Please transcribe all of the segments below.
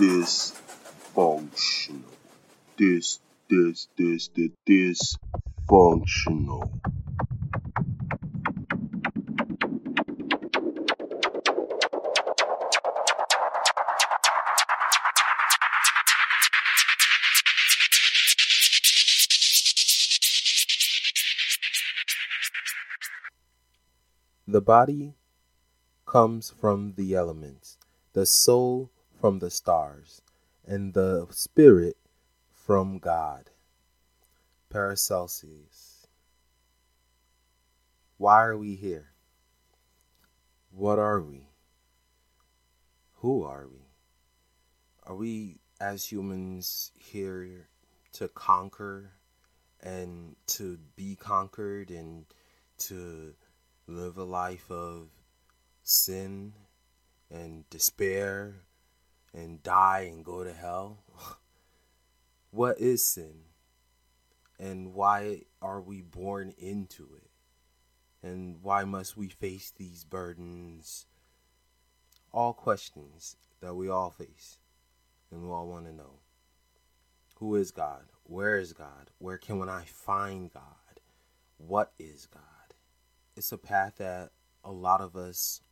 dysfunctional. This, this, this, the dysfunctional. The body comes from the elements, the soul from the stars, and the spirit from God. Paracelsus. Why are we here? What are we? Who are we? Are we, as humans, here to conquer and to be conquered and to live a life of sin and despair and die and go to hell? what is sin? And why are we born into it? And why must we face these burdens? All questions that we all face and we all want to know. Who is God? Where is God? Where can I find God? What is God? it's a path that a lot of us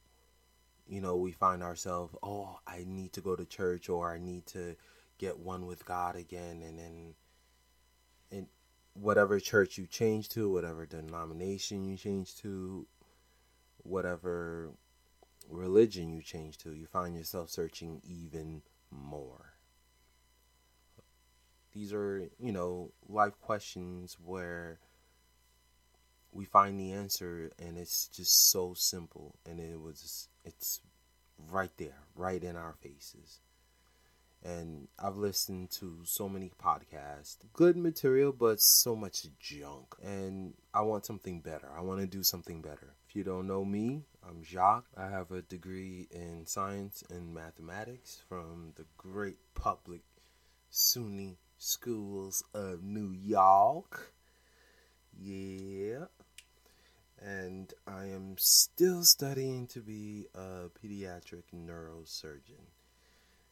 you know we find ourselves oh i need to go to church or i need to get one with god again and then and whatever church you change to whatever denomination you change to whatever religion you change to you find yourself searching even more. These are you know life questions where we find the answer and it's just so simple and it was it's right there right in our faces. And i've listened to so many podcasts good material but so much junk. And i want something better. I want to do something better. If you don't know me i'm jacques. I have a degree in science and mathematics from the great public suny schools of new york. Yeah and I am still studying to be a pediatric neurosurgeon.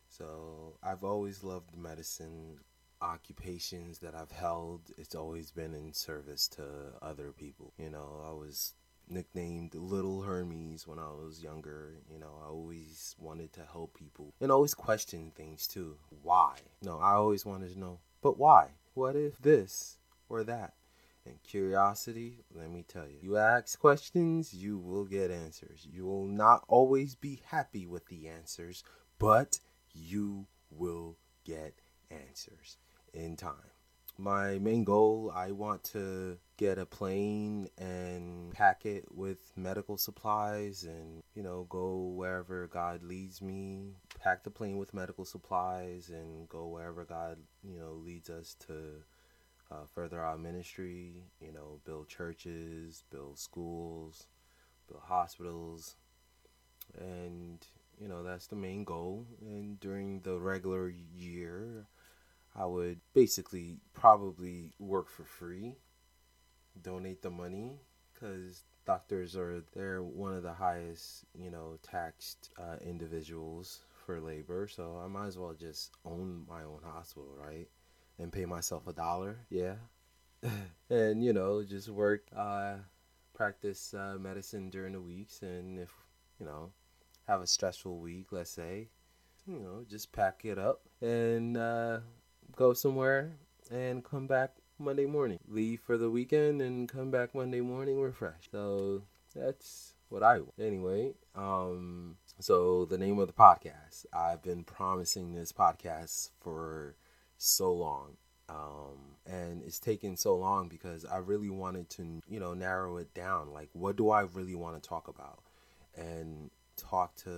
So I've always loved medicine. Occupations that I've held, it's always been in service to other people. You know, I was nicknamed Little Hermes when I was younger. You know, I always wanted to help people and always question things too. Why? No, I always wanted to know, but why? What if this or that? And curiosity, let me tell you, you ask questions, you will get answers. You will not always be happy with the answers, but you will get answers in time. My main goal, I want to get a plane and pack it with medical supplies and, you know, go wherever God leads me. Pack the plane with medical supplies and go wherever God, you know, leads us to uh, further our ministry, you know, build churches, build schools, build hospitals, and you know that's the main goal. And during the regular year, I would basically probably work for free, donate the money, because doctors are they're one of the highest you know taxed uh, individuals for labor. So I might as well just own my own hospital, right? And pay myself a dollar. Yeah. and, you know, just work, uh, practice uh, medicine during the weeks. And if, you know, have a stressful week, let's say, you know, just pack it up and uh, go somewhere and come back Monday morning. Leave for the weekend and come back Monday morning refreshed. So that's what I want. Anyway, um, so the name of the podcast. I've been promising this podcast for so long. Um, and it's taken so long because I really wanted to, you know, narrow it down. Like, what do I really want to talk about? And talk to,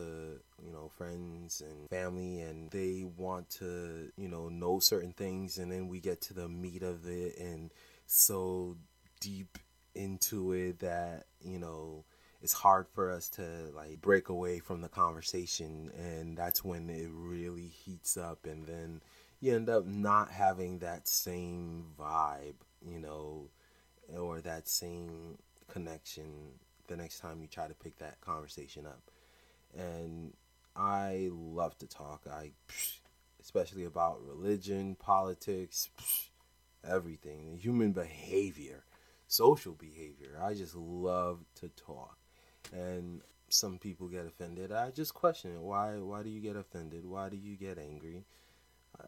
you know, friends and family, and they want to, you know, know certain things. And then we get to the meat of it and so deep into it that, you know, it's hard for us to like break away from the conversation. And that's when it really heats up. And then, you end up not having that same vibe, you know, or that same connection the next time you try to pick that conversation up. And I love to talk. I especially about religion, politics, everything, human behavior, social behavior. I just love to talk. And some people get offended. I just question it. Why why do you get offended? Why do you get angry?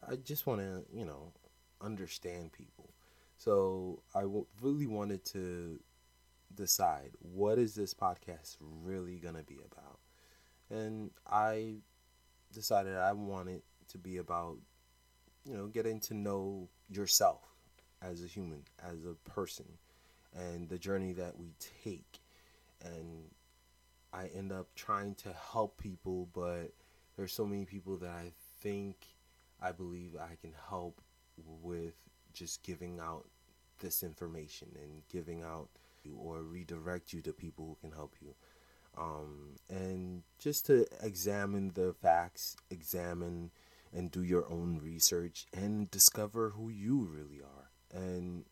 I just want to, you know, understand people. So I w- really wanted to decide what is this podcast really going to be about. And I decided I wanted to be about, you know, getting to know yourself as a human, as a person, and the journey that we take. And I end up trying to help people, but there's so many people that I think I believe I can help with just giving out this information and giving out or redirect you to people who can help you. Um, and just to examine the facts, examine and do your own research and discover who you really are. And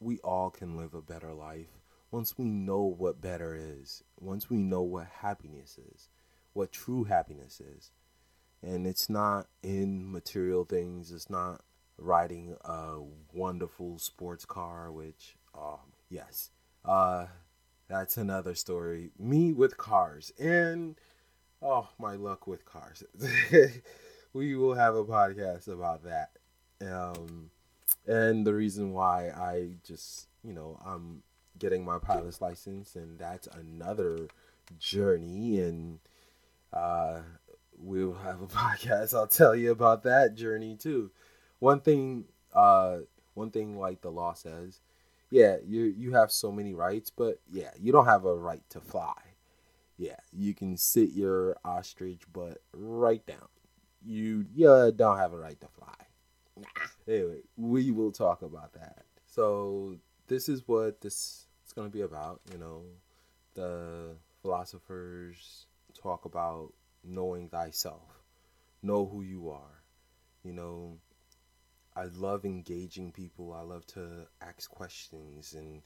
we all can live a better life once we know what better is, once we know what happiness is, what true happiness is. And it's not in material things, it's not riding a wonderful sports car, which, um, yes, uh, that's another story. Me with cars, and oh, my luck with cars. we will have a podcast about that. Um, and the reason why I just, you know, I'm getting my pilot's license, and that's another journey. And uh, we'll have a podcast. I'll tell you about that journey too. One thing, uh, one thing like the law says, yeah, you you have so many rights, but yeah, you don't have a right to fly. Yeah, you can sit your ostrich butt right down. You yeah don't have a right to fly. Anyway, we will talk about that. So this is what this is going to be about. You know, the philosophers talk about knowing thyself, know who you are. You know, I love engaging people. I love to ask questions and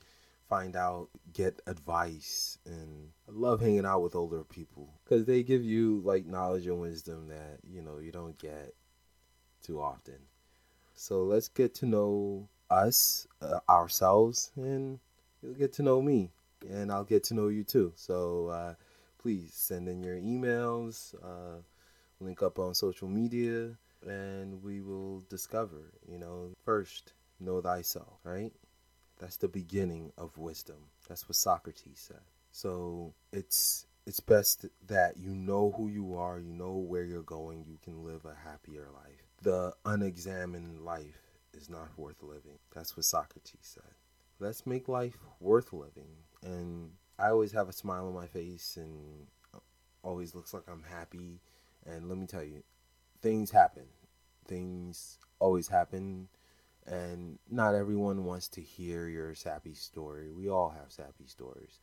find out, get advice, and I love hanging out with older people because they give you like knowledge and wisdom that you know you don't get too often. So let's get to know us, uh, ourselves, and you'll get to know me, and I'll get to know you too. So uh, please send in your emails, uh, link up on social media, and we will discover, you know, first, know thyself, right? That's the beginning of wisdom. That's what Socrates said. So it's it's best that you know who you are, you know where you're going, you can live a happier life. The unexamined life is not worth living. That's what Socrates said. Let's make life worth living. And I always have a smile on my face and always looks like I'm happy. And let me tell you, things happen. Things always happen and not everyone wants to hear your sappy story. We all have sappy stories.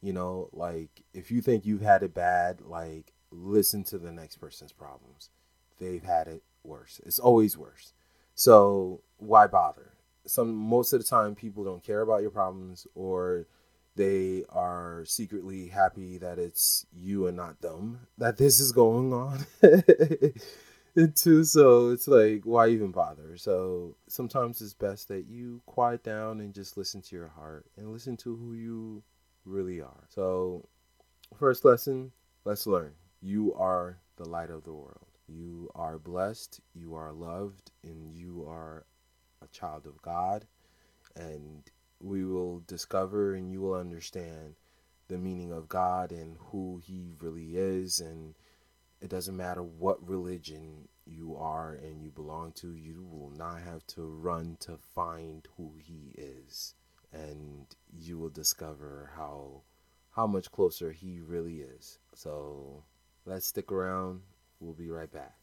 You know, like if you think you've had it bad, like listen to the next person's problems. They've had it worse. It's always worse. So why bother? Some most of the time people don't care about your problems or they are secretly happy that it's you and not them that this is going on. too. So it's like, why even bother? So sometimes it's best that you quiet down and just listen to your heart and listen to who you really are. So, first lesson, let's learn. You are the light of the world. You are blessed, you are loved, and you are a child of God. And we will discover and you will understand the meaning of God and who He really is and it doesn't matter what religion you are and you belong to, you will not have to run to find who he is. And you will discover how how much closer he really is. So let's stick around. We'll be right back.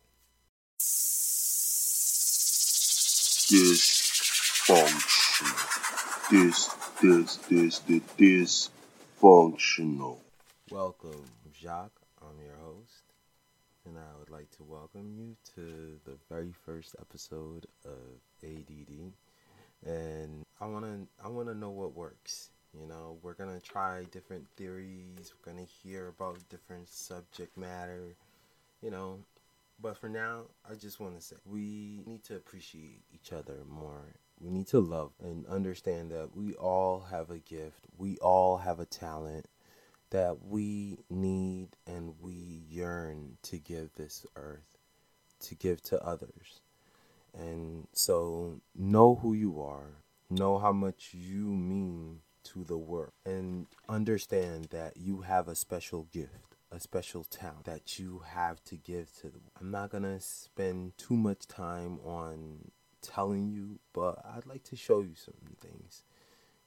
Dysfunctional. This, this, this, this, dysfunctional. Welcome, Jacques. I'm your host and I would like to welcome you to the very first episode of ADD. And I want to I want to know what works. You know, we're to try different theories, we're to hear about different subject matter, you know, But for now, I just want to say we need to appreciate each other more. We need to love and understand that we all have a gift. We all have a talent that we need and we yearn to give this earth, to give to others. And so know who you are, know how much you mean to the world, and understand that you have a special gift, a special talent that you have to give to the I'm not to spend too much time on telling you, but I'd like to show you some things.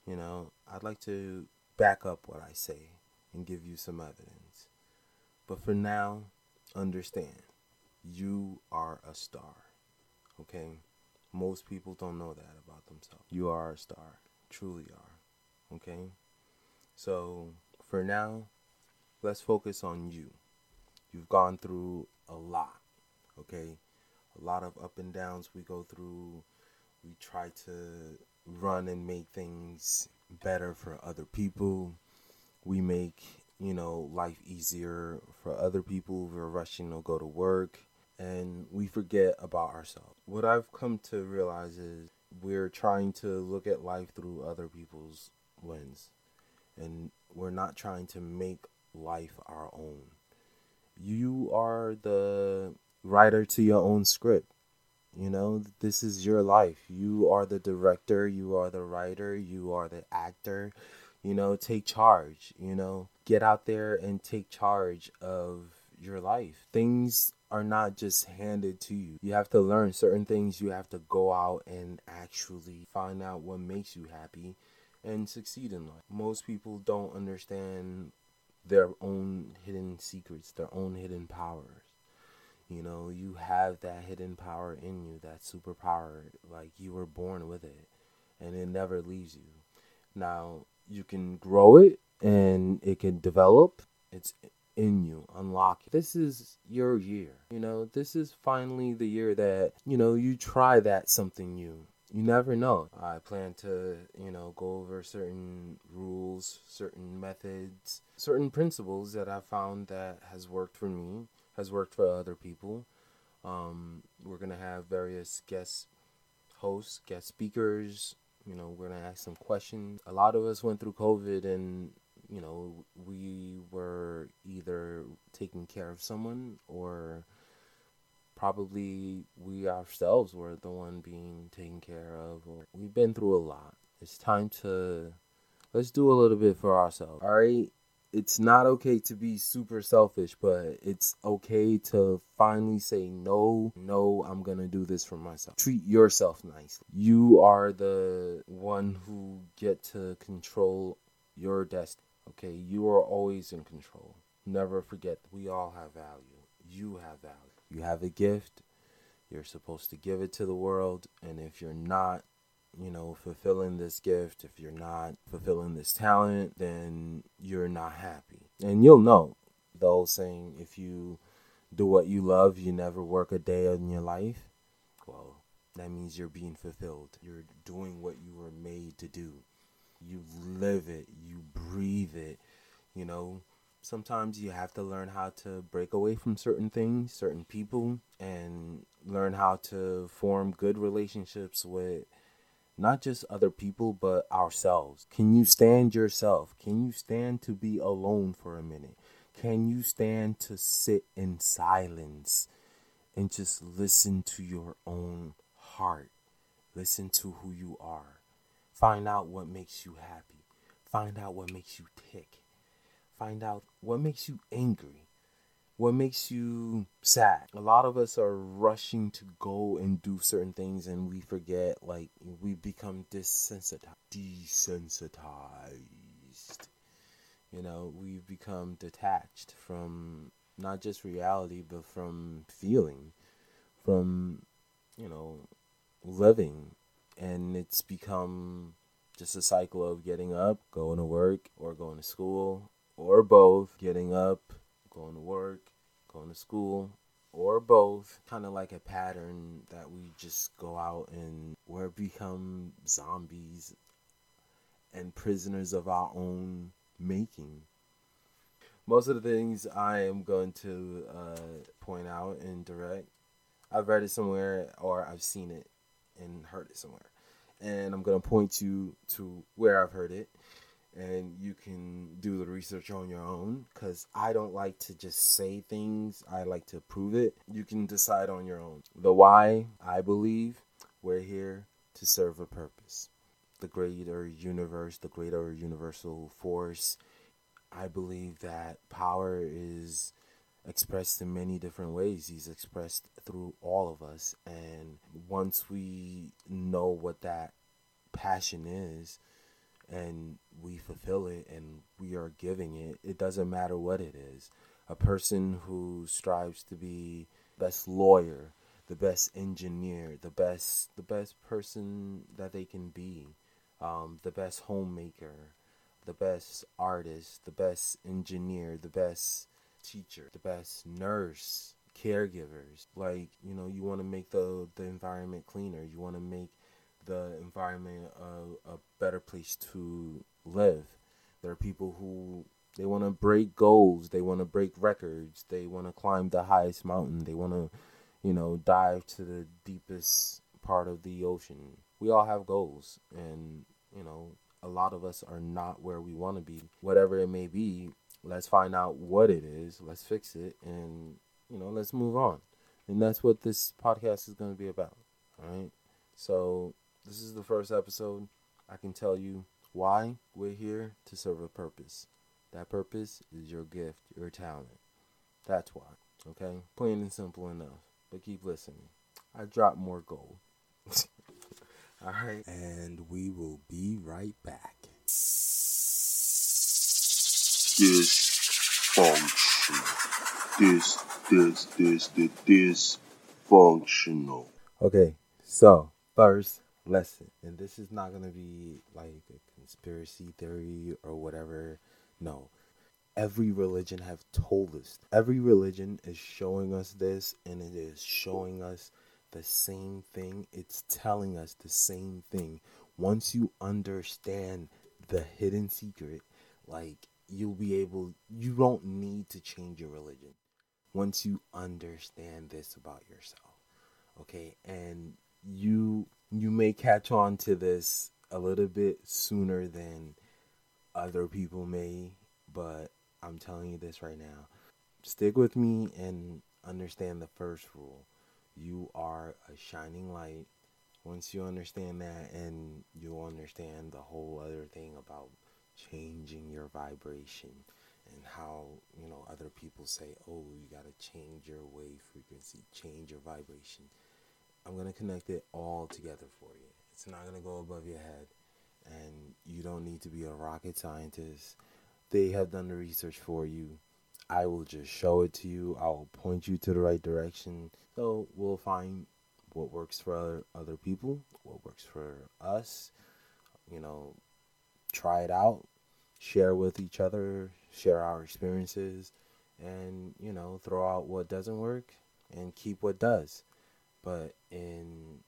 You know, I'd like to back up what I say and give you some evidence. But for now, understand you are a star. Okay? Most people don't know that about themselves. You are a star. Truly are. Okay? So, for now, let's focus on you. You've gone through a lot. Okay? A lot of up and downs we go through. We try to run and make things better for other people. We make, you know, life easier for other people. We're rushing to go to work and we forget about ourselves. What I've come to realize is we're trying to look at life through other people's lens, and we're not trying to make life our own. You are the writer to your own script. You know, this is your life. You are the director, you are the writer, you are the actor. You know, take charge, you know, get out there and take charge of your life. Things are not just handed to you. You have to learn certain things. You have to go out and actually find out what makes you happy and succeed in life. Most people don't understand their own hidden secrets, their own hidden powers. You know, you have that hidden power in you, that superpower, like you were born with it, and it never leaves you. Now, you can grow it and it can develop. It's in you, unlock it. This is your year. You know, this is finally the year that, you know, you try that something new. You never know. I plan to, you know, go over certain rules, certain methods, certain principles that I found that has worked for me, has worked for other people. Um, we're to have various guest hosts, guest speakers. You know, we're to ask some questions. A lot of us went through COVID and you know, we were either taking care of someone or probably we ourselves were the one being taken care of we've been through a lot. It's time to let's do a little bit for ourselves. All right? It's not okay to be super selfish, but it's okay to finally say no, no, I'm going to do this for myself. Treat yourself nicely. You are the one who get to control your destiny. Okay, you are always in control. Never forget, we all have value. You have value. You have a gift. You're supposed to give it to the world. And if you're not, you know, fulfilling this gift, if you're not fulfilling this talent, then you're not happy. And you'll know the old saying if you do what you love, you never work a day in your life. Well, that means you're being fulfilled. You're doing what you were made to do you live it, you breathe it, you know. Sometimes you have to learn how to break away from certain things, certain people, and learn how to form good relationships with not just other people, but ourselves. Can you stand yourself? Can you stand to be alone for a minute? Can you stand to sit in silence and just listen to your own heart? Listen to who you are. Find out what makes you happy. Find out what makes you tick. Find out what makes you angry. What makes you sad. A lot of us are rushing to go and do certain things and we forget, like, we become desensitized. Desensitized. You know, we've become detached from not just reality, but from feeling, from, you know, living and it's become just a cycle of getting up, going to work, or going to school, or both. Getting up, going to work, going to school, or both. Kind of like a pattern that we just go out and we're become zombies and prisoners of our own making. most of the things I am going to uh, point out and direct, I've read it somewhere or I've seen it and heard it somewhere, and I'm gonna point you to where I've heard it, and you can do the research on your own. Cause I don't like to just say things; I like to prove it. You can decide on your own. The why, I believe, we're here to serve a purpose. The greater universe, the greater universal force. I believe that power is expressed in many different ways. He's expressed through all of us. And once we know what that passion is and we fulfill it and we are giving it, it doesn't matter what it is. A person who strives to be best lawyer, the best engineer, the best the best person that they can be, um, the best homemaker, the best artist, the best engineer, the best teacher, the best nurse, caregivers. Like, you know, you want to make the, the environment cleaner. You want to make the environment a, a better place to live. There are people who they want to break goals, they want to break records, they want to climb the highest mountain, they want to, you know, dive to the deepest part of the ocean. We all have goals, and you know, a lot of us are not where we want to be. Whatever it may be, let's find out what it is, let's fix it, and you know, let's move on. And that's what this podcast is going to be about. All right. So, this is the first episode. I can tell you why we're here to serve a purpose. That purpose is your gift, your talent. That's why. Okay? Plain and simple enough. But keep listening. I drop more gold. All right. And we will be right back. Dysfunctional. This, this, this, this, dysfunctional. Okay, so first lesson, and this is not gonna be like a conspiracy theory or whatever. No, every religion have told us. Every religion is showing us this, and it is showing us the same thing. It's telling us the same thing. Once you understand the hidden secret, like you'll be able. You don't need to change your religion once you understand this about yourself okay and you you may catch on to this a little bit sooner than other people may but i'm telling you this right now. Stick with me and understand the first rule. You are a shining light. Once you understand that and you'll understand the whole other thing about changing your vibration and how you know other people say oh you got to change your wave frequency change your vibration i'm going to connect it all together for you. It's not going to go above your head and you don't need to be a rocket scientist. They have done the research for you. I will just show it to you. I'll point you to the right direction. So we'll find what works for other, other people what works for us you know try it out share with each other, share our experiences, and you know, throw out what doesn't work and keep what does. But in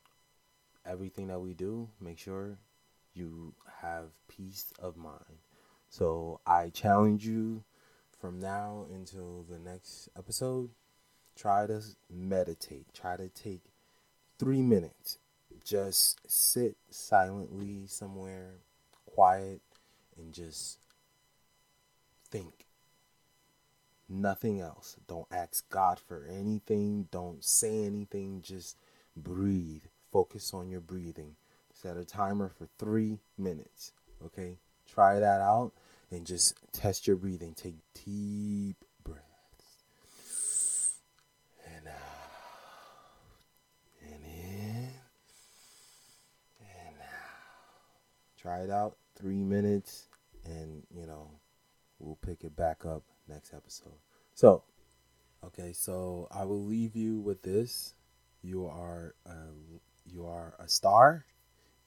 everything that we do, make sure you have peace of mind. So I challenge you from now until the next episode, try to meditate. Try to take three minutes. Just sit silently somewhere, quiet, and just think. Nothing else. Don't ask God for anything. Don't say anything. Just breathe. Focus on your breathing. Set a timer for three minutes. Okay? Try that out and just test your breathing. Take deep breaths. And out. And in. And out. Try it out. Three minutes. And, you know, we'll pick it back up next episode. So, okay, so I will leave you with this. You are a, you are a star.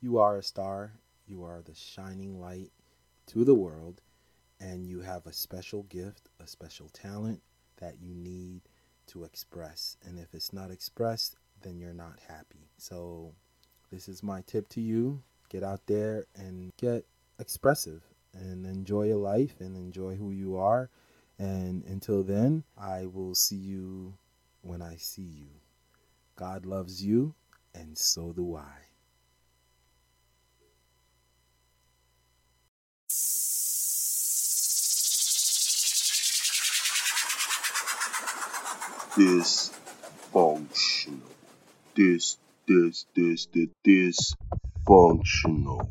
You are a star. You are the shining light to the world, and you have a special gift, a special talent that you need to express. And if it's not expressed, then you're not happy. So, this is my tip to you get out there and get expressive and enjoy your life and enjoy who you are And until then, I will see you when I see you. God loves you, and so do I. Dysfunctional. This, this, this, this, dysfunctional.